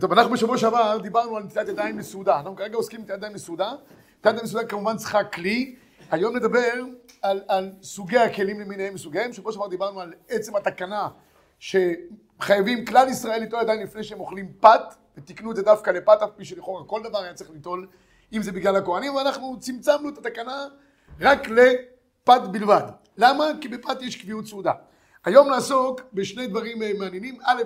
טוב, אנחנו בשבוע שעבר דיברנו על נטילת ידיים לסעודה. אנחנו כרגע עוסקים בנטילת ידיים לסעודה. נטילת ידיים לסעודה כמובן צריכה כלי. היום נדבר על, על סוגי הכלים למיניהם וסוגיהם. שבוע שעבר דיברנו על עצם התקנה שחייבים כלל ישראל ליטול ידיים לפני שהם אוכלים פת, ותיקנו את זה דווקא לפת, אף פי שלכאורה כל דבר היה צריך ליטול, אם זה בגלל הכהנים, ואנחנו צמצמנו את התקנה רק לפת בלבד. למה? כי בפת יש קביעות סעודה. היום נעסוק בשני דברים אה, מעניינים. א',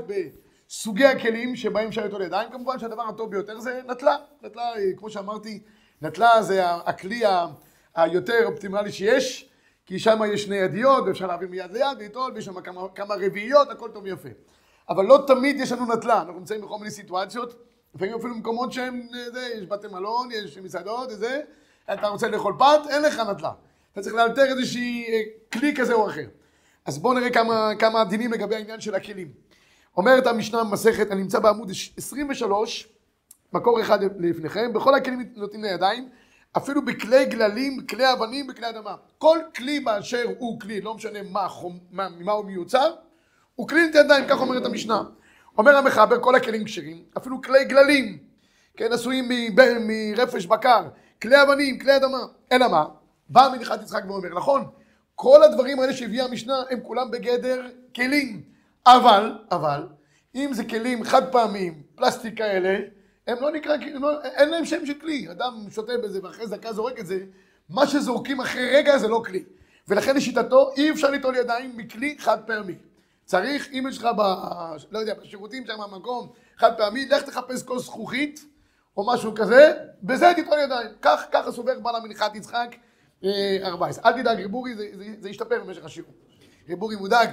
בסוגי הכלים שבהם אפשר ליטול ידיים. כמובן שהדבר הטוב ביותר זה נטלה. נטלה, אה, כמו שאמרתי, נטלה זה הכלי. היותר אופטימלי שיש, כי שם יש שני ידיות, ואפשר להעביר מיד ליד ולטעול, ויש שם כמה, כמה רביעיות, הכל טוב ויפה. אבל לא תמיד יש לנו נטלה, אנחנו נמצאים בכל מיני סיטואציות, לפעמים אפילו במקומות שהם, אה, זה, יש בתי מלון, יש מסעדות, וזה, אתה רוצה לאכול פת, אין לך נטלה. אתה צריך לאלתר איזושהי אה, כלי כזה או אחר. אז בואו נראה כמה, כמה דינים לגבי העניין של הכלים. אומרת המשנה במסכת, אני נמצא בעמוד 23, מקור אחד לפניכם, בכל הכלים נותנים לידיים, אפילו בכלי גללים, כלי אבנים, בכלי אדמה. כל כלי באשר הוא כלי, לא משנה מה, מה, ממה הוא מיוצר, הוא כלי נטי ידיים, כך אומרת המשנה. אומר המחבר, כל הכלים כשרים, אפילו כלי גללים, כן, עשויים מרפש בקר, כלי אבנים, כלי אדמה. אלא מה? בא מניחת יצחק ואומר, נכון, כל הדברים האלה שהביאה המשנה הם כולם בגדר כלים. אבל, אבל, אם זה כלים חד פעמיים, פלסטיק כאלה, הם לא נקרא, לא, אין להם שם של כלי. אדם שותה בזה ואחרי דקה זורק את זה, מה שזורקים אחרי רגע זה לא כלי. ולכן לשיטתו אי אפשר ליטול ידיים מכלי חד פעמי. צריך, אם יש לך ב... לא יודע, בשירותים שם במקום חד פעמי, לך תחפש כוס זכוכית או משהו כזה, בזה תיטול ידיים. כך, ככה סובר בעל המנחת יצחק 14. אה, אל תדאג, ריבורי זה, זה, זה ישתפר במשך השיעור. ריבורי מודאג,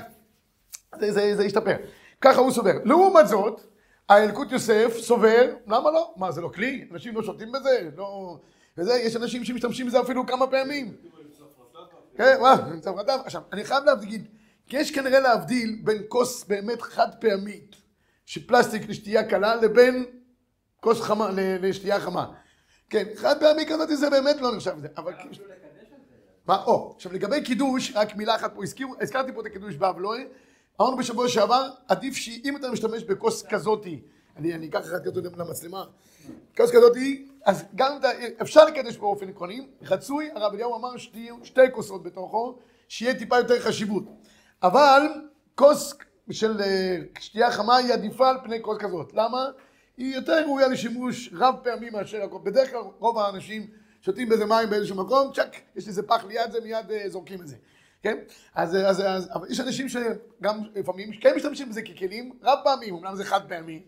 זה, זה, זה ישתפר. ככה הוא סובר. לעומת זאת, האלקוט יוסף סובר, למה לא? מה, זה לא כלי? אנשים לא שותים בזה? לא... וזה, יש אנשים שמשתמשים בזה אפילו כמה פעמים. כן, וואו, צרפתיו. עכשיו, אני חייב להגיד, כי יש כנראה להבדיל בין כוס באמת חד פעמית, של פלסטיק לשתייה קלה, לבין כוס חמה, לשתייה חמה. כן, חד פעמי כזאת זה באמת לא נחשב לזה, אבל... מה, או, עכשיו לגבי קידוש, רק מילה אחת פה, הזכרתי פה את הקידוש באבלוי, אמרנו בשבוע שעבר, עדיף שאם אתה משתמש בכוס כזאתי, אני, אני אקח אחת כזאת למצלמה, כוס כזאתי, אז גם אתה, אפשר לקדש באופן עקרוני, רצוי, הרב אליהו אמר שתהיו שתי כוסות בתוכו, שיהיה טיפה יותר חשיבות. אבל כוס של אה, שתייה חמה היא עדיפה על פני כוס כזאת. למה? היא יותר ראויה לשימוש רב פעמי מאשר הכל. בדרך כלל רוב האנשים שותים באיזה מים באיזשהו מקום, צ'אק, יש איזה פח ליד זה, מיד אה, זורקים את זה. כן? אז, אז, אז אבל יש אנשים שגם לפעמים כן משתמשים בזה ככלים רב פעמים, אמנם זה חד פעמי.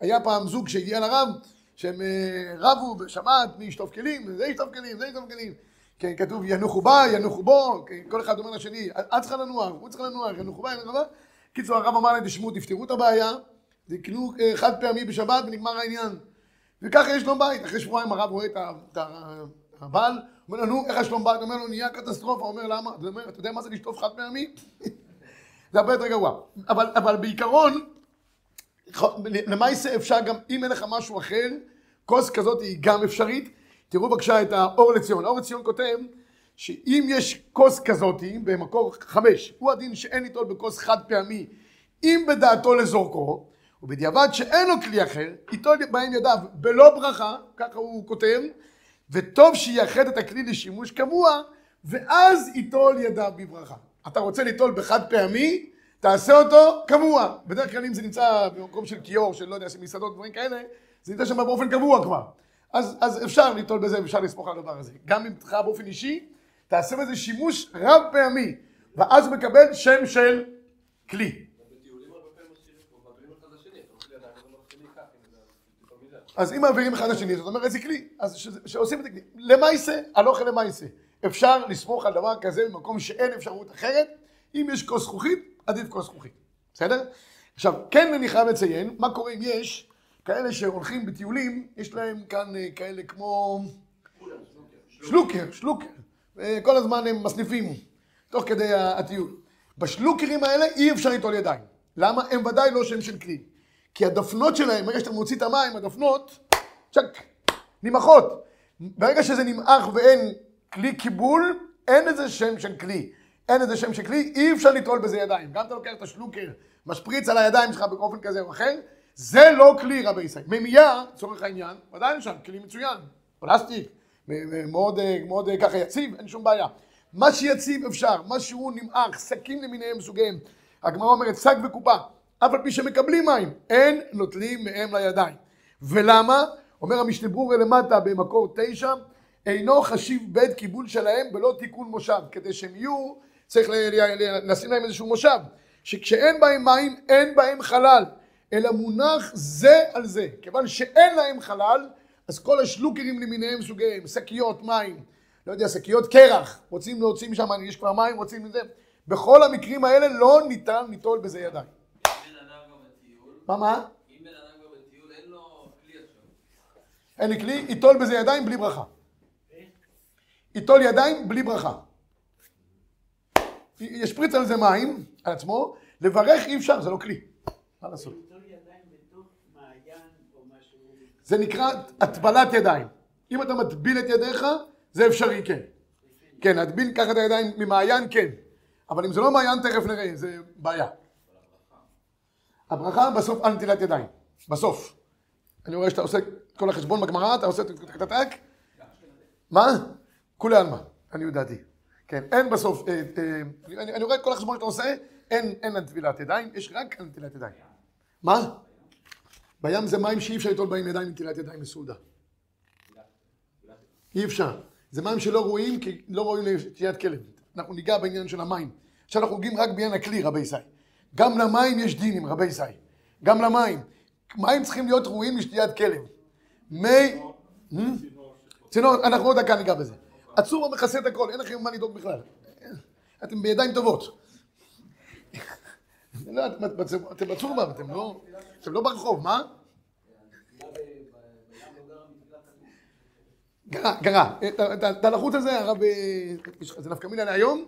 היה פעם זוג שהגיע לרב, שהם אה, רבו ושמעת מי ישטוף כלים, זה ישטוף כלים, זה ישטוף כלים. כן, כתוב ינוחו בה, ינוחו בו, כן, כל אחד אומר לשני, את צריכה לנוח, הוא צריך לנוח, ינוחו בה, ינוחו בה. קיצור, הרב אמר להם, תשמעו, תפתרו את הבעיה, תקנו אה, חד פעמי בשבת ונגמר העניין. וככה יש שלום בית. אחרי שבועיים הרב רואה את הבעל, אומר לו, נו, איך השלום בית? אומר לו, נהיה קטסטרופה. אומר, למה? הוא אומר, אתה יודע מה זה לשטוף חד פעמי? זה הרבה יותר גרוע. אבל, אבל בעיקרון, למעשה אפשר גם, אם אין לך משהו אחר, כוס כזאת היא גם אפשרית. תראו בבקשה את האור לציון. האור לציון כותב שאם יש כוס כזאת במקור חמש, הוא הדין שאין ליטול בכוס חד פעמי, אם בדעתו לזורקו, ובדיעבד שאין לו כלי אחר, ייטול בהם ידיו בלא ברכה, ככה הוא כותב, וטוב שייחד את הכלי לשימוש קבוע, ואז ייטול ידיו בברכה. אתה רוצה ליטול בחד פעמי, תעשה אותו קבוע. בדרך כלל אם זה נמצא במקום של כיור, של לא יודע, של מסעדות, דברים כאלה, זה נמצא שם באופן קבוע כבר. אז, אז אפשר ליטול בזה ואפשר לסמוך על הדבר הזה. גם אם תחיה באופן אישי, תעשה בזה שימוש רב פעמי, ואז מקבל שם של כלי. אז אם מעבירים אחד לשני, זאת אומרת זה כלי, אז שעושים את הכלי. למעשה, הלוכה למעשה. אפשר לסמוך על דבר כזה במקום שאין אפשרות אחרת, אם יש כוס זכוכית, עדיף כוס זכוכית. בסדר? עכשיו, כן אני חייב לציין, מה קורה אם יש כאלה שהולכים בטיולים, יש להם כאן אה, כאלה כמו... שלוקר, שלוקר. כל הזמן הם מסניפים, תוך כדי הטיול. בשלוקרים האלה אי אפשר ליטול ידיים. למה? הם ודאי לא שם של כלי. כי הדפנות שלהם, ברגע שאתה מוציא את המים, הדפנות, צ'ק, נמחות. ברגע שזה נמעך ואין כלי קיבול, אין איזה שם של כלי. אין איזה שם של כלי, אי אפשר ליטול בזה ידיים. גם אתה לוקח את השלוקר, משפריץ על הידיים שלך באופן כזה או אחר, זה לא כלי רבי ישראל. מימייה, לצורך העניין, עדיין שם, כלי מצוין. פלסטיק, מאוד, מאוד ככה יציב, אין שום בעיה. מה שיציב אפשר, מה שהוא נמעך, שקים למיניהם סוגיהם. הגמרא אומרת, שק וקופה, אף על פי שמקבלים מים, אין נוטלים מהם לידיים. ולמה? אומר המשנה ברורה למטה במקור תשע, אינו חשיב בית קיבול שלהם בלא תיקון מושב. כדי שהם יהיו, צריך לשים להם איזשהו מושב. שכשאין בהם מים, אין בהם חלל, אלא מונח זה על זה. כיוון שאין להם חלל, אז כל השלוקרים למיניהם סוגיהם, שקיות מים, לא יודע, שקיות קרח, רוצים להוציא משם, יש כבר מים, רוצים לזה. בכל המקרים האלה לא ניתן ליטול בזה ידיים. מה, מה? אם בן אדם כבר בטיול, אין לו כלי עכשיו. אין לי כלי, ייטול בזה ידיים בלי ברכה. ייטול ידיים בלי ברכה. ישפריץ על זה מים, על עצמו, לברך אי אפשר, זה לא כלי. מה לעשות? זה נקרא הטבלת ידיים. אם אתה מטביל את ידיך, זה אפשרי, כן. כן, להטביל ככה את הידיים ממעיין, כן. אבל אם זה לא מעיין, תכף נראה, זה בעיה. הברכה בסוף על נטילת ידיים. בסוף. אני רואה שאתה עושה כל החשבון בגמרא, אתה עושה את הטק? מה? כולי עלמא, אני יודעתי. כן, אין בסוף, אה, אה, אני רואה את כל החשבון שאתה עושה, אין על נטילת ידיים, יש רק על נטילת ידיים. מה? בים זה מים שאי אפשר לטול בהם ידיים נטילת ידיים מסעודה. אי אפשר. זה מים שלא רואים, כי לא רואים לשתיית כלב. אנחנו ניגע בעניין של המים. עכשיו אנחנו נוגעים רק בעניין הכלי, רבי ישי. גם למים יש דינים, רבי ישי. גם למים. מים צריכים להיות ראויים לשתיית כלב. מי... צינור, אנחנו עוד דקה ניגע בזה. עצור מכסה את הכל, אין לכם מה לדאוג בכלל. אתם בידיים טובות. לא, אתם בצור בה, אתם לא, אתם לא ברחוב, מה? גרה, גרה. את הלחוץ הזה, הרב, זה נפקא מינה להיום?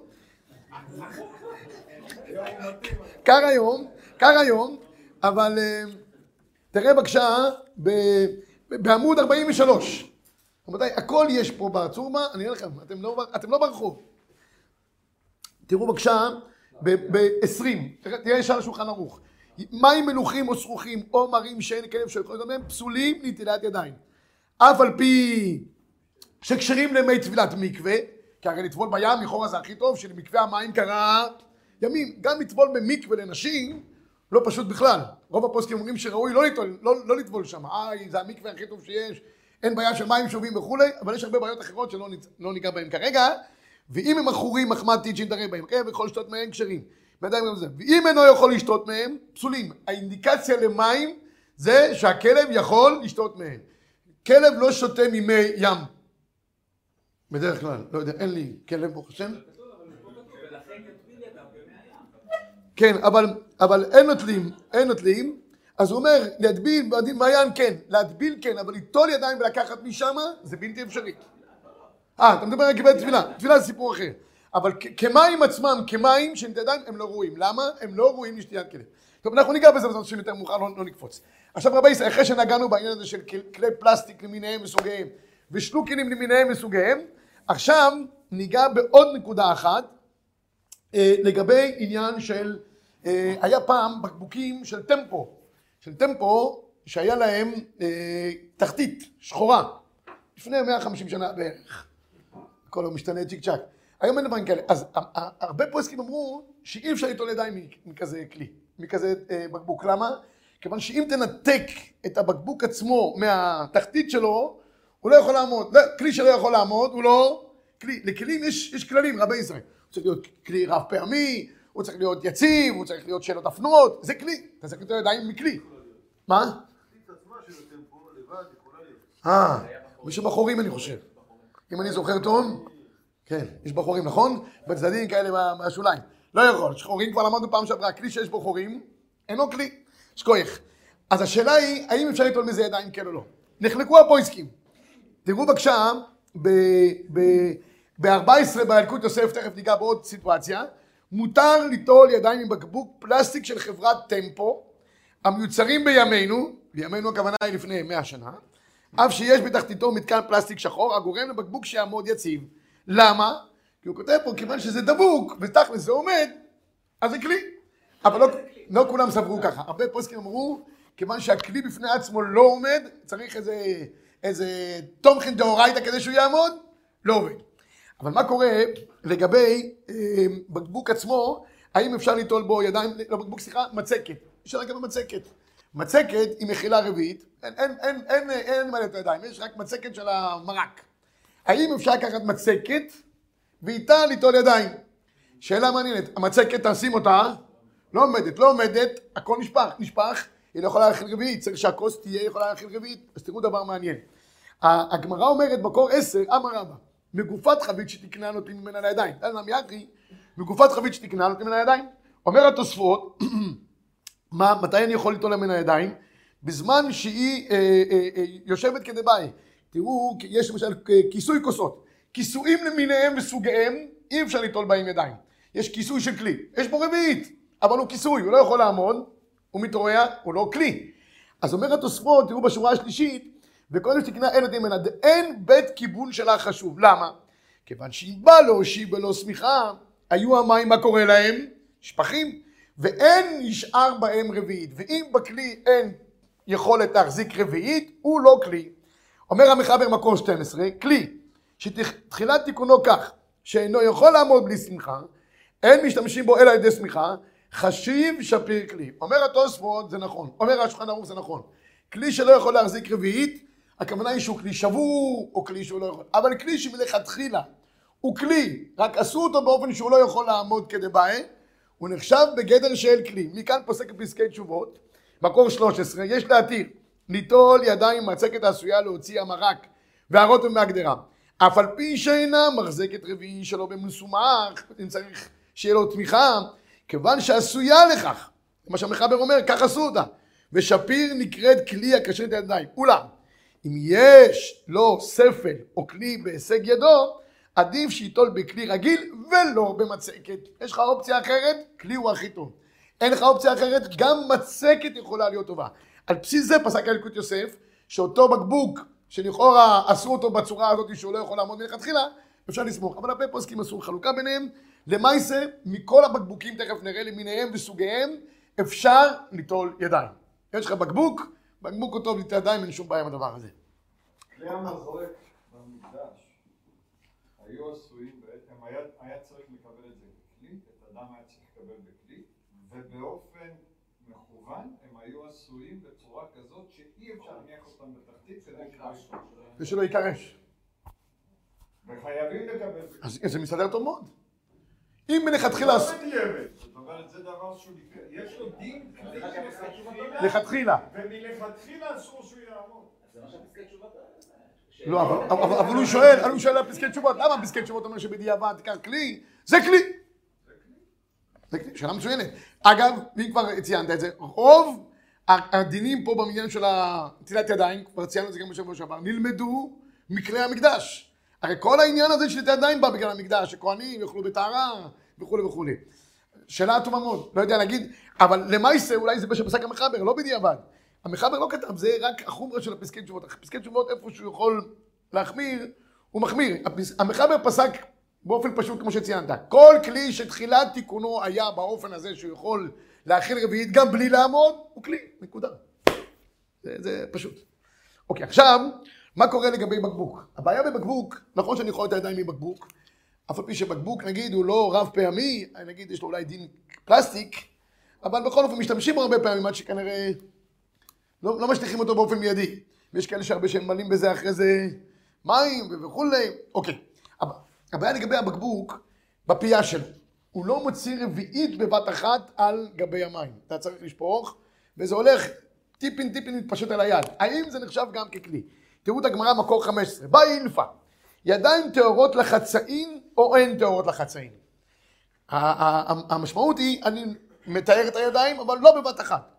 קר היום, קר היום, אבל אה, תראה בבקשה בעמוד 43. רבותיי, הכל יש פה בצורמה, אני אומר לכם, אתם לא, אתם לא ברחוב. תראו בבקשה ב-20, תראה ישר לשולחן ערוך. מים מלוכים או שרוחים או מרים שאין כלב שיכול גם הם פסולים לנטילת ידיים. אף על פי שכשרים למי טבילת מקווה, כי הרי לטבול בים לכאורה זה הכי טוב, שלמקווה המים קרה ימים. גם לטבול במקווה לנשים, לא פשוט בכלל. רוב הפוסקים אומרים שראוי לא, לטבול, לא, לא לטבול שם. איי, זה המקווה הכי טוב שיש, אין בעיה של מים שובים וכולי, אבל יש הרבה בעיות אחרות שלא לא ניגע בהן כרגע. ואם הם עכורים, מחמד טיג'ין דרי בהם, כן, ויכול לשתות מהם כשרים. ואם אינו יכול לשתות מהם, פסולים. האינדיקציה למים זה שהכלב יכול לשתות מהם. כלב לא שותה ממי ים. בדרך כלל, לא יודע, אין לי כלב ברוך השם. כן, אבל, אבל אין נוטלים, אין נוטלים, אז הוא אומר, להטביל מעיין כן, להטביל כן, אבל ליטול ידיים ולקחת משם, זה בלתי אפשרי. אה, אתה מדבר על קיבל תפילה, תפילה זה סיפור אחר. אבל כמים עצמם, כמים של ידיים, הם לא ראויים. למה? הם לא ראויים לשתיית כלב. טוב, אנחנו ניגע בזה בזמן שם יותר מאוחר, לא, לא נקפוץ. עכשיו רבי ישראל, אחרי שנגענו בעניין הזה של כלי פלסטיק למיניהם וסוגיהם, ושלוקינים למיניהם וסוגיהם, עכשיו ניגע בעוד נקודה אחת, לגבי עניין של, אה, היה פעם בקבוקים של טמפו, של טמפו שהיה להם אה, תחתית שחורה, לפני 150 שנה בערך. הכל לא משתנה צ'יק צ'אק. היום אין דברים כאלה. אז הרבה פוסקים אמרו שאי אפשר ליטול ידיים מכזה כלי, מכזה בקבוק. למה? כיוון שאם תנתק את הבקבוק עצמו מהתחתית שלו, הוא לא יכול לעמוד. לא, כלי שלא יכול לעמוד, הוא לא... כלי. לכלים יש, יש כללים, רבי ישראל. צריך להיות כלי רב פעמי, הוא צריך להיות יציב, הוא צריך להיות שאלות הפנויות, זה כלי. אתה צריך לתת ידיים מכלי. מה? אה, יש בחורים אני חושב. אם אני זוכר טוב, כן, יש בחורים, נכון? בצדדים כאלה מהשוליים. לא יכול, שחורים כבר למדנו פעם שעברה, כלי שיש בו חורים, אינו כלי. שכוייך. אז השאלה היא, האם אפשר לטעון מזה ידיים כן או לא? נחלקו הפויסקים. תראו בבקשה, ב-14 באלקוט יוסף, תכף ניגע בעוד סיטואציה, מותר ליטול ידיים עם בקבוק פלסטיק של חברת טמפו, המיוצרים בימינו, בימינו הכוונה היא לפני 100 שנה, אף שיש בתחתיתו מתקן פלסטיק שחור, הגורם לבקבוק שיעמוד יציב. למה? כי הוא כותב פה, כיוון שזה דבוק, ותכל'ס זה עומד, אז זה כלי. אבל לא, לא כולם סברו ככה. הרבה פוסקים אמרו, כיוון שהכלי בפני עצמו לא עומד, צריך איזה, איזה תומכן דאורייתא כדי שהוא יעמוד, לא עובד. אבל מה קורה לגבי אה, בקבוק עצמו, האם אפשר ליטול בו ידיים, לא בקבוק, סליחה, מצקת. אפשר לגבי מצקת. מצקת היא מחילה רביעית, אין, אין, אין, אין, אין, מה לתת ידיים, יש רק מצקת של המרק. האם אפשר לקחת מצקת ואיתה ליטול ידיים? שאלה מעניינת, המצקת תשים אותה, לא עומדת, לא עומדת, הכל נשפך, נשפך, היא לא יכולה להכיל רביעית, צריך שהכוס תהיה יכולה להכיל רביעית, אז תראו דבר מעניין. הגמרא אומרת בקור עשר, אמר רבא, מגופת חבית שתקנה נותנים ממנה לידיים. תנא מיאקרי, מגופת חבית שתקנה נותנים ממנה לידיים. אומר התוספות, מה, מתי אני יכול ליטול ממנה ידיים? בזמן שהיא אה, אה, אה, יושבת כדבעי. תראו, יש למשל אה, כיסוי כוסות. כיסויים למיניהם וסוגיהם, אי אפשר ליטול בהם ידיים. יש כיסוי של כלי, יש בו רביעית, אבל הוא כיסוי, הוא לא יכול לעמוד, הוא מתעורר, הוא לא כלי. אז אומר התוספות, תראו בשורה השלישית, וקודם שתקנה אין נותנים ממנה, אין בית קיבול שלה חשוב. למה? כיוון שהיא באה לו, שהיא בלא שמיכה, היו המים, מה קורה להם? שפכים. ואין נשאר בהם רביעית. ואם בכלי אין יכולת להחזיק רביעית, הוא לא כלי. אומר המחבר מקור 12, כלי שתחילת תיקונו כך, שאינו יכול לעמוד בלי שמחה, אין משתמשים בו אלא על ידי שמיכה, חשיב שפיר כלי. אומר התוספות, זה נכון. אומר השולחן ערוך, זה נכון. כלי שלא יכול להחזיק רביעית, הכוונה היא שהוא כלי שבור, או כלי שהוא לא יכול. אבל כלי שמלכתחילה הוא כלי, רק עשו אותו באופן שהוא לא יכול לעמוד כדבעי, הוא נחשב בגדר של כלי. מכאן פוסק פסקי תשובות, מקור 13, יש להתיר, ליטול ידיים מצקת העשויה להוציא המרק והרוט מהגדרה. אף על פי שאינה מחזקת רביעי שלו במסומך, אם צריך שיהיה לו תמיכה, כיוון שעשויה לכך, מה שהמחבר אומר, כך עשו אותה. ושפיר נקראת כלי הקשר את הידיים. אולם, אם יש לו ספל או כלי בהישג ידו, עדיף שייטול בכלי רגיל ולא במצקת. יש לך אופציה אחרת? כלי הוא הכי טוב. אין לך אופציה אחרת? גם מצקת יכולה להיות טובה. על בסיס זה פסק אלקוט יוסף, שאותו בקבוק שלכאורה אסרו אותו בצורה הזאת שהוא לא יכול לעמוד מלכתחילה, אפשר לסמוך. אבל הרבה פוסקים עשו חלוקה ביניהם. למעשה, מכל הבקבוקים, תכף נראה למיניהם וסוגיהם, אפשר ליטול ידיים. יש לך בקבוק, בקבוק הוא טוב ליטול ידיים, אין שום בעיה עם הדבר הזה. כלי המזרק במקדש היו עשויים בעצם, היה, צריך לקבל את זה בכלי, את הדם היה צריך לקבל בכלי, ובאופן מכוון הם היו עשויים בצורה כזאת שאי אפשר להניח אותם בתחתית כדי שלא יקרש. ושלא ייכרש. וחייבים לקבל. אז זה מסתדר טוב מאוד. אם מלכתחילה... לא בדיעבד. אומרת, זה דבר שהוא... יש לו דין לכתחילה. ומלכתחילה אסור שהוא יעמוד. לא, אבל, אבל, אבל הוא שואל, אבל הוא שואל על פסקי תשובות, למה פסקי תשובות אומר שבדיעבד תיקח כלי? זה כלי. זה כלי, שאלה מצוינת. אגב, אם כבר ציינת את זה, רוב הדינים פה במניין של נטילת ידיים, כבר ציינו את זה גם בשבוע שעבר, נלמדו מכלי המקדש. הרי כל העניין הזה של נטילת ידיים בא בגלל המקדש, שכהנים יאכלו בטהרה וכולי וכולי. שאלה טובה מאוד, לא יודע להגיד, אבל למעשה אולי זה בשפסק המחבר, לא בדיעבד. המחבר לא כתב, זה רק החומרה של הפסקי תשובות. הפסקי תשובות, איפה שהוא יכול להחמיר, הוא מחמיר. המחבר פסק באופן פשוט, כמו שציינת. כל כלי שתחילת תיקונו היה באופן הזה שהוא יכול להכיל רביעית גם בלי לעמוד, הוא כלי, נקודה. זה, זה פשוט. אוקיי, עכשיו, מה קורה לגבי בקבוק? הבעיה בבקבוק, נכון שאני יכול את הידיים מבקבוק, אף על פי שבקבוק, נגיד, הוא לא רב פעמי, נגיד, יש לו אולי דין פלסטיק, אבל בכל אופן משתמשים הרבה פעמים עד שכנראה לא, לא משליכים אותו באופן מיידי. ויש כאלה שהרבה שהם מלאים בזה אחרי זה מים וכולי. אוקיי. הב- הבעיה לגבי הבקבוק, בפייה שלו. הוא לא מוציא רביעית בבת אחת על גבי המים. אתה צריך לשפוך, וזה הולך טיפין טיפין מתפשט על היד. האם זה נחשב גם ככלי? תראו את הגמרא מקור 15. באי אילפא. ידיים טהורות לחצאין או אין טהורות לחצאין? המשמעות היא, אני מתאר את הידיים, אבל לא בבת אחת.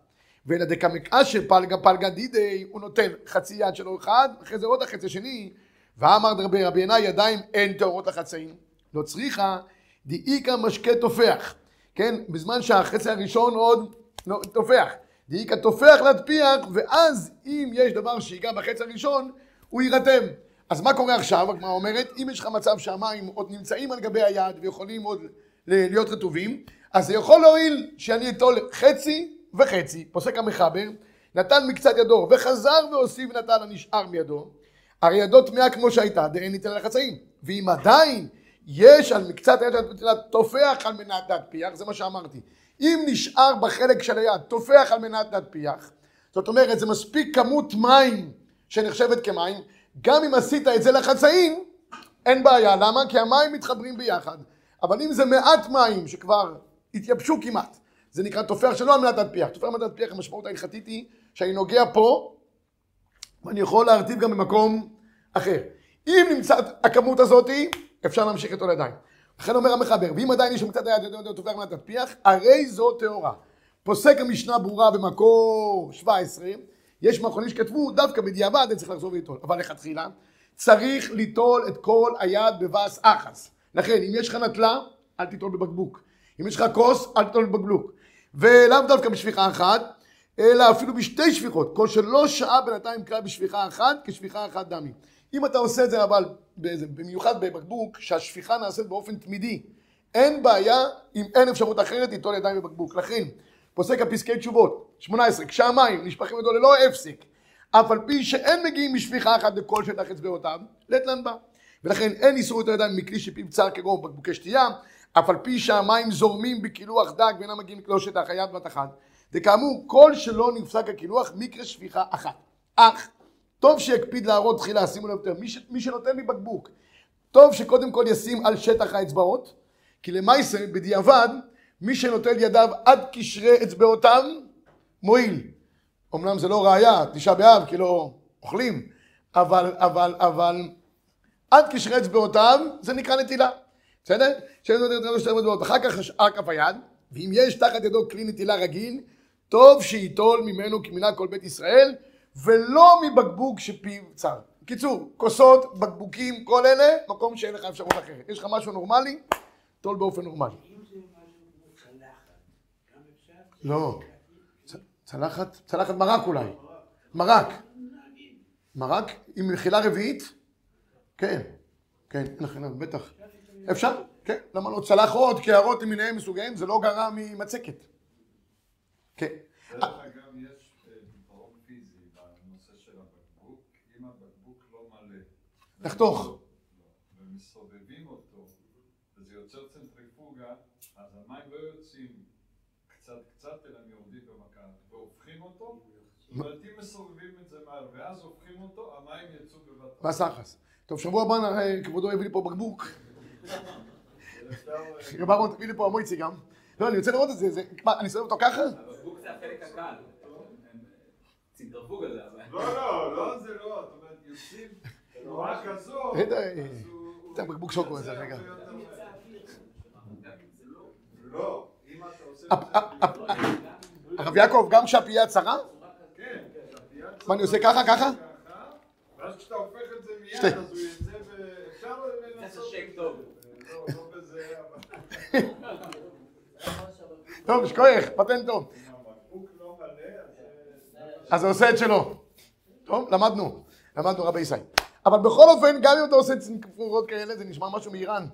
ואלא דקמקאשר פלגה פלגה דידי, הוא נותן חצי יד שלו אחד, אחרי זה עוד החצי השני, ואמר דרבי רבי ינאי ידיים אין טהורות לחצאים. לא צריכה דאיכא משקה תופח, כן? בזמן שהחצי הראשון עוד לא, תופח. דאיכא תופח להטפיח, ואז אם יש דבר שיגע בחצי הראשון, הוא יירתם. אז מה קורה עכשיו? הגמרא אומרת, אם יש לך מצב שהמים עוד נמצאים על גבי היד ויכולים עוד להיות רטובים, אז זה יכול להועיל שאני אטול חצי וחצי, פוסק המחבר, נתן מקצת ידו וחזר והוסיף נתן הנשאר מידו, הרי ידו טמאה כמו שהייתה, דאין ניתן לחצאים. ואם עדיין יש על מקצת היד תופח על מנת להטפיח, זה מה שאמרתי. אם נשאר בחלק של היד תופח על מנת להטפיח, זאת אומרת זה מספיק כמות מים שנחשבת כמים, גם אם עשית את זה לחצאים, אין בעיה. למה? כי המים מתחברים ביחד. אבל אם זה מעט מים שכבר התייבשו כמעט, זה נקרא תופח שלא על מנת להטפיח. תופח על מנת להטפיח, המשמעות ההלכתית היא שאני נוגע פה, ואני יכול להרטיב גם במקום אחר. אם נמצא הכמות הזאתי, אפשר להמשיך איתו לידיים. לכן אומר המחבר, ואם עדיין יש קצת היד תופח על מנת להטפיח, הרי זו טהורה. פוסק המשנה ברורה במקור 17, יש מאחרונים שכתבו דווקא בדיעבד, אני צריך לחזור ולטול. אבל לכתחילה, צריך ליטול את כל היד בבס אחס. לכן, אם יש לך נטלה, אל תיטול בבקבוק. אם יש לך כוס, אל תיטול בבקבוק. ולאו דווקא בשפיכה אחת, אלא אפילו בשתי שפיכות. כל שלא שעה בינתיים קרא בשפיכה אחת, כשפיכה אחת דמי. אם אתה עושה את זה אבל, במיוחד בבקבוק, שהשפיכה נעשית באופן תמידי, אין בעיה אם אין אפשרות אחרת ליטול ידיים בבקבוק. לכן, פוסק הפסקי תשובות, 18, כשהמים נשפכים לדו ללא הפסק, אף על פי שאין מגיעים משפיכה אחת לכל שטח אצבעותיו, לטלן בה. ולכן אין איסור את הידיים מכלי שפיו צר כגון בקבוקי שתייה, אף על פי שהמים זורמים בקילוח דק ואינם מגיעים לכלול שטח היד בת אחת. וכאמור, כל שלא נפסק הקילוח, מקרה שפיכה אחת. אך, טוב שיקפיד להראות תחילה, שימו לב יותר, מי, ש... מי שנותן לי בקבוק, טוב שקודם כל ישים על שטח האצבעות, כי למעשה, בדיעבד, מי שנוטל ידיו עד קשרי אצבעותיו, מועיל. אמנם זה לא ראייה, תשעה באב, כי לא אוכלים, אבל, אבל, אבל, עד קשרי אצבעותיו, זה נקרא נטילה. בסדר? אחר כך שאר כף היד, ואם יש תחת ידו כלי נטילה רגיל, טוב שייטול ממנו כמינה כל בית ישראל, ולא מבקבוק שפיו צר. בקיצור, כוסות, בקבוקים, כל אלה, מקום שאין לך אפשרות אחרת. יש לך משהו נורמלי, טול באופן נורמלי. לא. צלחת, צלחת מרק אולי. מרק. מרק עם מחילה רביעית? כן. כן, אין לכם, בטח. אפשר, כן. למה לא? צלחות, קערות למיניהם מסוגיהם, זה לא גרע ממצקת. כן. אם הבקבוק לא מלא. לחתוך. ומסובבים אותו, וזה יוצר צנטריפוגה, אז המים לא יוצאים קצת קצת, אלא הם יורדים במכה, והופכים אותו, זאת אומרת, אם מסובבים את זה מהר, ואז הופכים אותו, המים יצאו בבת... בסחס. טוב, שבוע הבא כבודו יביא לי פה בקבוק. רב אהרון תביא לי פה המויצי גם. לא, אני רוצה לראות את זה, מה, אני אסובב אותו ככה? הבקבוק זה החלק הקל. הזה. לא, לא, לא, זה לא, זאת אומרת, יוצאים תנועה כזאת, זה בקבוק שוקו הזה, רגע. לא, עושה... הרב יעקב, גם כשהפייה צרה? כן, מה אני עושה ככה, ככה? ואז כשאתה הופך את זה מיד, אז הוא יצא ואפשר לנסות... זה טוב. לא, לא. טוב, שכוייך, פטנט טוב. אז... הוא עושה את שלו. טוב, למדנו. למדנו רבי ישי. אבל בכל אופן, גם אם אתה עושה צנפורות כאלה, זה נשמע משהו מאיראן.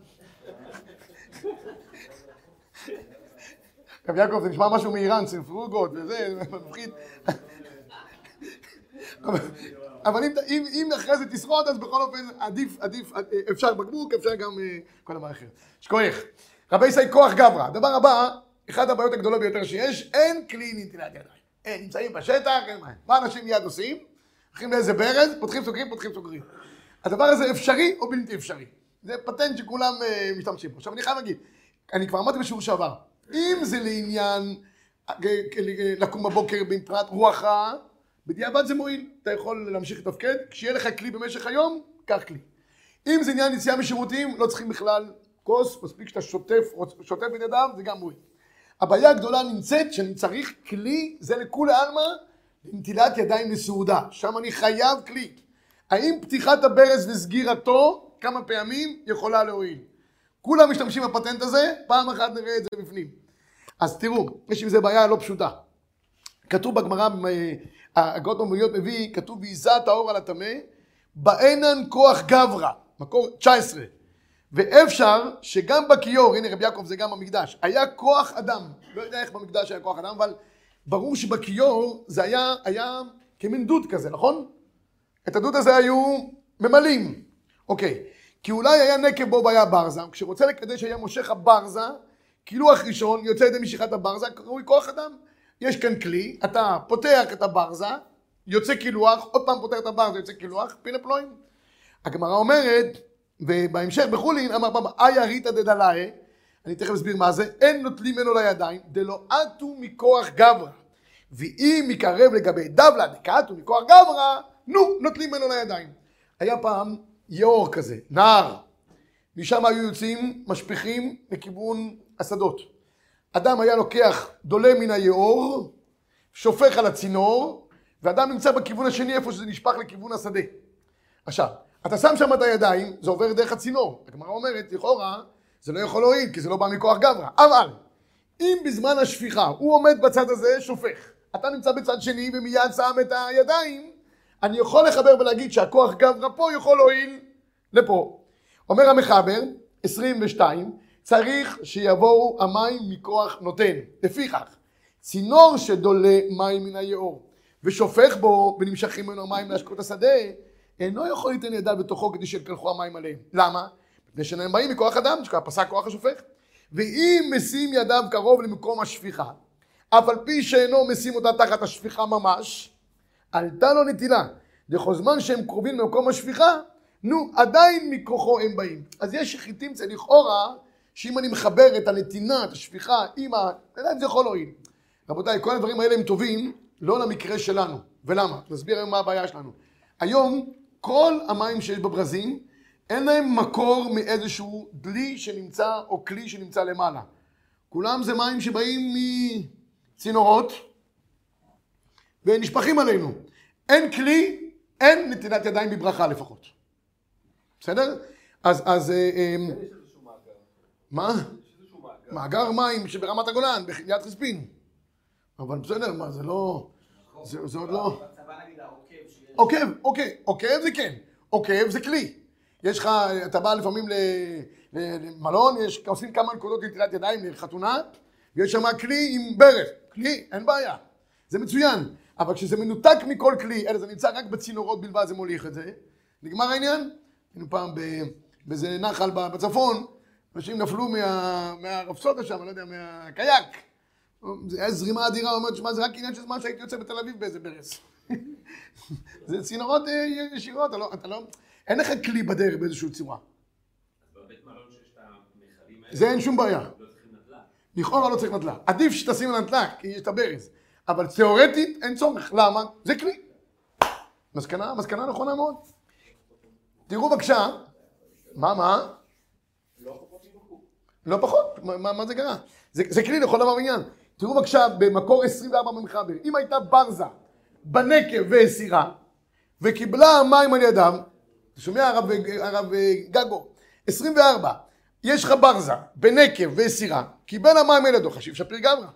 רב יעקב, זה נשמע משהו מאיראן, צנפרוגות וזה, זה מפחיד. אבל אם, אחרי זה תשרוד, אז בכל אופן עדיף, עדיף, אפשר בקבוק, אפשר גם כל דבר אחר. שכוייך. רבי ישי כוח גברא. הדבר הבא, אחת הבעיות הגדולות ביותר שיש, אין כלי נטילת ידיים. אין, נמצאים בשטח, אין מה. מה אנשים מיד עושים? הולכים לאיזה ברז, פותחים סוגרים, פותחים סוגרים. הדבר הזה אפשרי או בלתי אפשרי? זה פטנט שכולם uh, משתמשים בו. עכשיו אני חייב להגיד, אני כבר אמרתי בשיעור שעבר, אם זה לעניין לקום בבוקר מבחינת רוח רעה, בדיעבד זה מועיל. אתה יכול להמשיך לתפקד, כשיהיה לך כלי במשך היום, קח כלי. אם זה עניין יציאה משירותים, לא צריכים בכלל כוס, מספיק שאתה שוטף, שוטף את ידיו, זה גם מועיל. הבעיה הגדולה נמצאת שאני צריך כלי, זה לכולי עלמא, לנטילת ידיים לסעודה. שם אני חייב כלי. האם פתיחת הברז וסגירתו כמה פעמים יכולה להועיל? כולם משתמשים בפטנט הזה, פעם אחת נראה את זה בפנים. אז תראו, יש עם זה בעיה לא פשוטה. כתוב בגמרא, הגות במוניות מביא, כתוב ועיזה טהור על הטמא, באינן כוח גברא, מקור 19. ואפשר שגם בכיור, הנה רבי יעקב זה גם במקדש, היה כוח אדם, לא יודע איך במקדש היה כוח אדם, אבל ברור שבכיור זה היה, היה כמין דוד כזה, נכון? את הדוד הזה היו ממלאים. אוקיי, כי אולי היה נקב בו והיה ברזה, כשרוצה לקדש היה מושך הברזה, קילוח ראשון יוצא ידי משיכת הברזה, קרוי כוח אדם. יש כאן כלי, אתה פותח את הברזה, יוצא קילוח, עוד פעם פותח את הברזה, יוצא קילוח, פינה פלואים. הגמרא אומרת, ובהמשך בחולין, אמר במה, איה ריתא דדלאי, אני תכף אסביר מה זה, אין נוטלים ממנו לידיים, דלא עטו מכוח גברא. ואם יקרב לגבי דבלה דקעתו מכוח גברא, נו, נוטלים ממנו לידיים. היה פעם יאור כזה, נער. משם היו יוצאים משפיכים לכיוון השדות. אדם היה לוקח דולה מן היאור, שופך על הצינור, ואדם נמצא בכיוון השני איפה שזה נשפך לכיוון השדה. עכשיו, אתה שם שם את הידיים, זה עובר דרך הצינור. הגמרא אומרת, לכאורה, זה לא יכול להועיל, כי זה לא בא מכוח גברא. אבל, אם בזמן השפיכה הוא עומד בצד הזה, שופך. אתה נמצא בצד שני ומיד שם את הידיים, אני יכול לחבר ולהגיד שהכוח גברא פה יכול להועיל לפה. אומר המחבר, 22, צריך שיבואו המים מכוח נותן. לפיכך, צינור שדולה מים מן היאור ושופך בו ונמשכים ממנו מים להשקות השדה, אינו יכול ליתן ידיו בתוכו כדי שיקלחו המים עליהם. למה? מפני שהם באים מכוח אדם, פסק כוח השופך. ואם משים ידיו קרוב למקום השפיכה, אף על פי שאינו משים אותה תחת השפיכה ממש, עלתה לו נטילה. לכל זמן שהם קרובים למקום השפיכה, נו, עדיין מכוחו הם באים. אז יש שחיטים זה לכאורה, שאם אני מחבר את הנתינה, את השפיכה, עם ה... עדיין זה יכול להועיל. רבותיי, כל הדברים האלה הם טובים, לא למקרה שלנו. ולמה? נסביר היום מה הבעיה שלנו. היום, כל המים שיש בברזים, אין להם מקור מאיזשהו דלי שנמצא, או כלי שנמצא למעלה. כולם זה מים שבאים מצינורות, ונשפכים עלינו. אין כלי, אין נתינת ידיים בברכה לפחות. בסדר? אז, אז... אה, אה, מה? מאגר מים שברמת הגולן, ביד חספין. אבל בסדר, מה, זה לא... זה עוד לא... עוקב, עוקב, עוקב זה כן. עוקב זה כלי. יש לך, אתה בא לפעמים למלון, יש, עושים כמה נקודות לנטילת ידיים לחתונה, ויש שם כלי עם ברך. כלי, אין בעיה. זה מצוין. אבל כשזה מנותק מכל כלי, אלא זה נמצא רק בצינורות בלבד, זה מוליך את זה. נגמר העניין? היינו פעם באיזה נחל בצפון, אנשים נפלו מה, מהרפסודה שם, אני לא יודע, מהקייק. זה היה זרימה אדירה, הוא אומר, שמע, זה רק עניין של זמן שהייתי יוצא בתל אביב באיזה ברס. זה צינורות אה, ישירות, אתה לא, אתה לא, אין לך כלי בדרך באיזושהי צורה. זה אין שום בעיה. לא לכאורה לא צריך נטלה. עדיף שתשים נטלה, כי יש את הברז. אבל תיאורטית אין צורך. למה? זה כלי. מסקנה, מסקנה נכונה מאוד. תראו בבקשה, מה, מה? לא פחות, מה, מה זה קרה? זה, זה כלי לכל דבר ועניין. תראו בבקשה במקור 24 במחבר, אם הייתה ברזה בנקב והסירה, וקיבלה מים על ידם, אתה שומע הרב, הרב גגו, 24, יש לך ברזה בנקב וסירה, קיבל המים על ידו, חשיב שפיר גברא,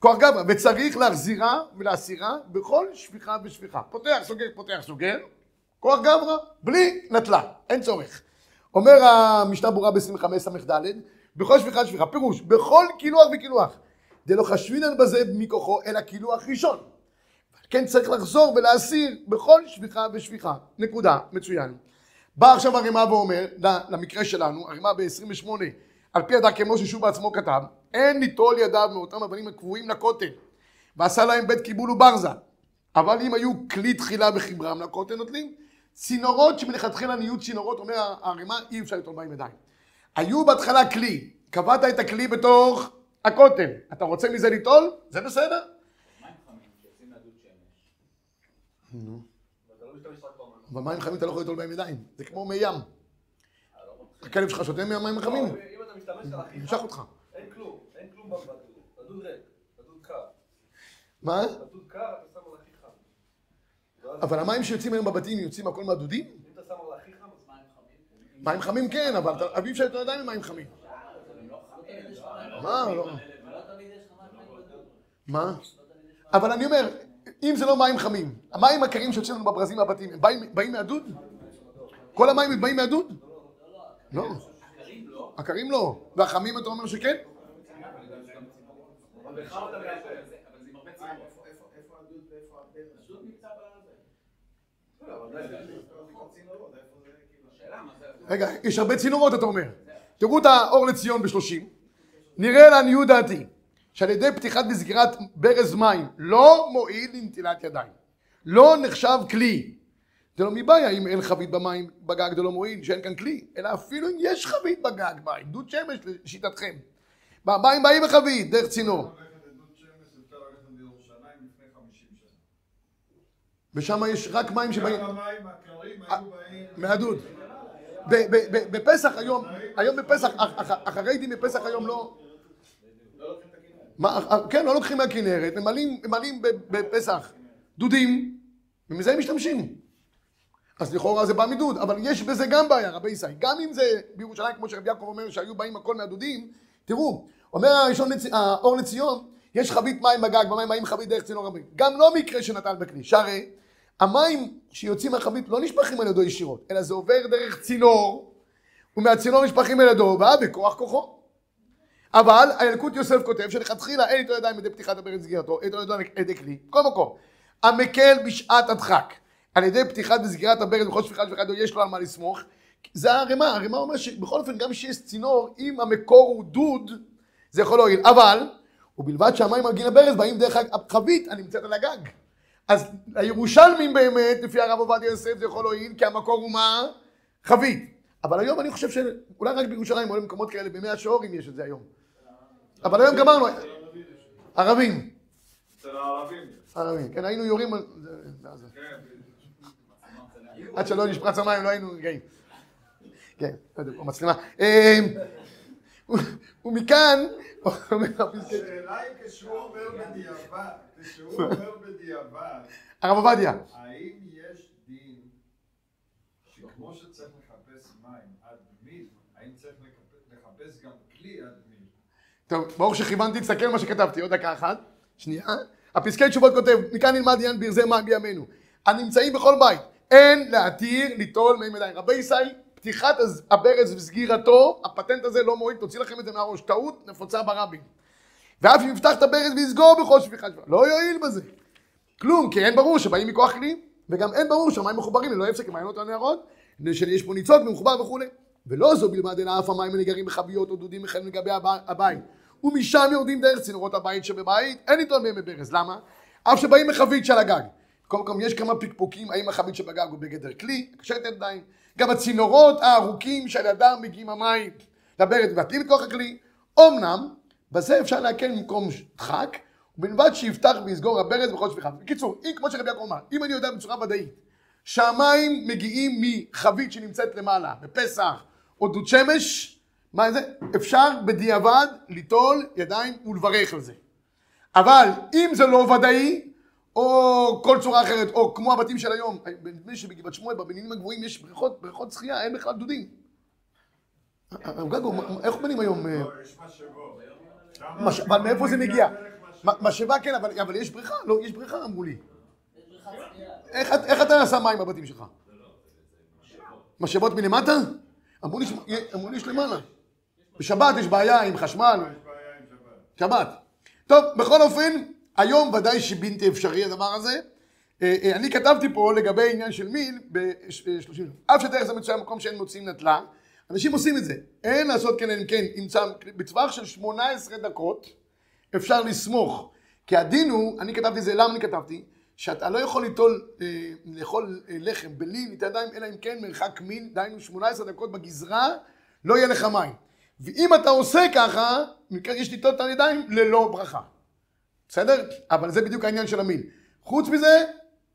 כוח גברא, וצריך להחזירה ולהסירה בכל שפיכה ושפיכה. פותח, סוגר, פותח, סוגר, כוח גברא, בלי נטלה, אין צורך. אומר המשנה ברורה ב-25 ס"ד, בכל שפיכה שפיכה, פירוש, בכל קילוח וקילוח, דלא חשבינן בזה מכוחו, אלא קילוח ראשון. כן צריך לחזור ולהסיר בכל שפיכה ושפיכה. נקודה, מצוין. בא עכשיו הרימה ואומר, למקרה שלנו, הרימה ב-28, על פי הדר כמו ששוב בעצמו כתב, אין ליטול ידיו מאותם אבנים הקבועים לכותל, ועשה להם בית קיבול וברזה. אבל אם היו כלי תחילה וחיברם לכותל נוטלים, צינורות שמלכתחילה נהיו צינורות, אומר הרימה, אי אפשר ליטול בהם ידיים. היו בהתחלה כלי, קבעת את הכלי בתוך הכותל, אתה רוצה מזה ליטול? זה בסדר. אבל מים חמים אתה לא יכול ליטול בהם ידיים, זה כמו מי ים. הכלב שלך שותה מהמים החמים. אתה משתמש על אותך. אין כלום, אין כלום בדוד, בדוד ריק, בדוד קר. מה? בדוד קר אתה שם על חם. אבל המים שיוצאים היום בבתים יוצאים הכל מהדודים? אם אתה שם על חם, אז מים חמים. מים חמים כן, אבל אי אפשר ליטול ידיים עם מים חמים. מה? לא. מה? אבל אני אומר, אם זה לא מים חמים, המים הקרים שיוצאים לנו בברזים מהבתים, הם באים מהדוד? כל המים באים מהדוד? לא. עקרים לא. והחמים אתה אומר שכן? רגע, יש הרבה צינורות אתה אומר. תראו את האור לציון בשלושים. נראה לעניות דעתי שעל ידי פתיחת וסגירת ברז מים לא מועיל לנטילת ידיים. לא נחשב כלי. זה לא מבעיה אם אין חבית במים בגג זה לא מועיל, שאין כאן כלי, אלא אפילו אם יש חבית בגג מים, דוד שמש לשיטתכם. המים באים בחבית, דרך צינור. ללכת לדוד שמש, אפשר ללכת בירושלים לפני 50 שנה. ושם יש רק מים שבאים גם המים הקרים היו באים... מהדוד. בפסח היום, היום בפסח, אח- אח- אחרי דין בפסח היום לא... אח- כן, לא לוקחים מהכנרת, ממלאים בפסח דודים, ומזה הם משתמשים. אז לכאורה זה בא מדוד, אבל יש בזה גם בעיה, רבי ישראל. גם אם זה בירושלים, כמו שרבי יעקב אומר, שהיו באים הכל מהדודים, תראו, אומר הראשון, לצ- האור לציון, יש חבית מים בגג, במים באים חבית דרך צינור רבים. גם לא מקרה שנטל בכלי, שהרי המים שיוצאים מהחבית לא נשפכים על ידו ישירות, אלא זה עובר דרך צינור, ומהצינור נשפכים על ידו, בא בכוח כוחו. אבל הילקוט יוסף כותב שלכתחילה אין איתו ידיים ידי פתיחת הברז סגירתו, אין איתו ידיים ידי כלי, כל מקום. המקל בשעת הדחק, על ידי פתיחת וסגירת הברז בכל שפיכה ידו, יש לו על מה לסמוך. זה הרמ"א, הרמ"א אומר שבכל אופן גם כשיש צינור, אם המקור הוא דוד, זה יכול להועיל, אבל, ובלבד שהמים מגיעים לברז באים דרך החבית הנמצאת על הגג. אז הירושלמים באמת, לפי הרב עובדיה יוסף, זה יכול להועיל, כי המקור הוא מה? חבית. אבל היום אני חושב שאולי רק בירושלים או במקומות כאלה, במאה שעורים יש את זה היום. אבל היום גמרנו, ערבים, אצל הערבים. ערבים, כן, היינו יורים על... עד שלא נשפרץ המים לא היינו רגעים. כן, לא יודע, מצלמה. אמ, ומכאן, השאלה היא כשהוא אומר בדיעבד, כשהוא אומר בדיעבד, הרב עובדיה, האם יש דין שכמו שצריך לחפש מים עד מיל, האם צריך לחפש- גם כלי עד מיל? טוב, ברוך שכיוונתי, תסתכל מה שכתבתי, עוד דקה אחת, שנייה. הפסקי תשובות כותב, מכאן נלמד עניין ברזי מים בימינו. הנמצאים בכל בית, אין להתיר ליטול מהם ידיים. רבי ישראל, פתיחת הברז וסגירתו, הפטנט הזה לא מועיל, תוציא לכם את זה מהראש, טעות נפוצה ברבים. ואף אם יפתח את הברז ויסגור בכל שפיכה שפיכה, לא יועיל בזה. כלום, כי אין ברור שבאים מכוח כלי, וגם אין ברור שהמים מחוברים ללא הפסק מעיינות הנהרות, שיש פה ניצוץ ומחובר וכולי. ולא זו בלבד, אלא אף המים הנגרים בחביות או דודים מחיים לגבי הב- הבית. ומשם יורדים דרך צינורות הבית שבבית, אין ליטול מהם בברז. למה? אף שבאים מחבית של הגג. בכל מקום יש כמה פקפוקים, האם החבית שבגג הוא בגדר כלי, קשרת ידיים. גם הצינורות הארוכים שעל ידם מגיעים המים לברז מבטלים את כוח הכלי. אמנם, בזה אפשר להקל במקום דחק, ובלבד שיפתח ויסגור הברז בכל שפיכה. בקיצור, אם כמו שרבי יעקב אמר, אם אני יודע בצורה ודאית שהמים מגיעים מחבית שנמצאת למעלה, בפסח או דוד שמש, מה זה? אפשר בדיעבד ליטול ידיים ולברך על זה. אבל אם זה לא ודאי, או כל צורה אחרת, או כמו הבתים של היום, נדמה לי שבגבעת שמואל, בבניינים הגבוהים יש בריכות, בריכות שחייה, אין בכלל דודים. הרב גגו, מה- איך בונים היום? אה, לא, יש משאבות. אבל מאיפה זה מגיע? משאבה כן, אבל יש בריכה? לא, יש בריכה אמרו לי. איך את- איך אתה שם מים בבתים שלך? משאבות מלמטה? אמרו לי ש- אמרו לי יש למעלה. בשבת יש בעיה עם חשמל. יש בעיה עם שבת. שבת. טוב, בכל אופן, היום ודאי שבלתי אפשרי הדבר הזה. אה, אה, אני כתבתי פה לגבי עניין של מיל ב-30, אף שדרך זה מצוין במקום שאין מוצאים נטלה, אנשים עושים את זה. אין לעשות כן אם כן, אם צם, בטווח של 18 דקות אפשר לסמוך. כי הדין הוא, אני כתבתי את זה, למה אני כתבתי? שאתה לא יכול ליטול, אה, לאכול אה, לחם בלי נטילת ידיים, אלא אם כן מרחק מין, דהיינו 18 דקות בגזרה, לא יהיה לך מים. ואם אתה עושה ככה, מכאן יש ליטול את הידיים ללא ברכה. בסדר? אבל זה בדיוק העניין של המין. חוץ מזה,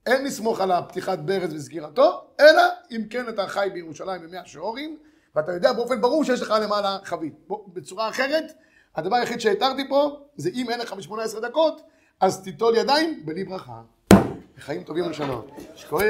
אין לסמוך על הפתיחת ברז וסגירתו, אלא אם כן אתה חי בירושלים במאה שעורים, ואתה יודע באופן ברור שיש לך למעלה חבית. בצורה אחרת, הדבר היחיד שהתרתי פה, זה אם אין לך ב-18 דקות, אז תיטול ידיים בלי ברכה. חיים טובים ושלום. שכוח.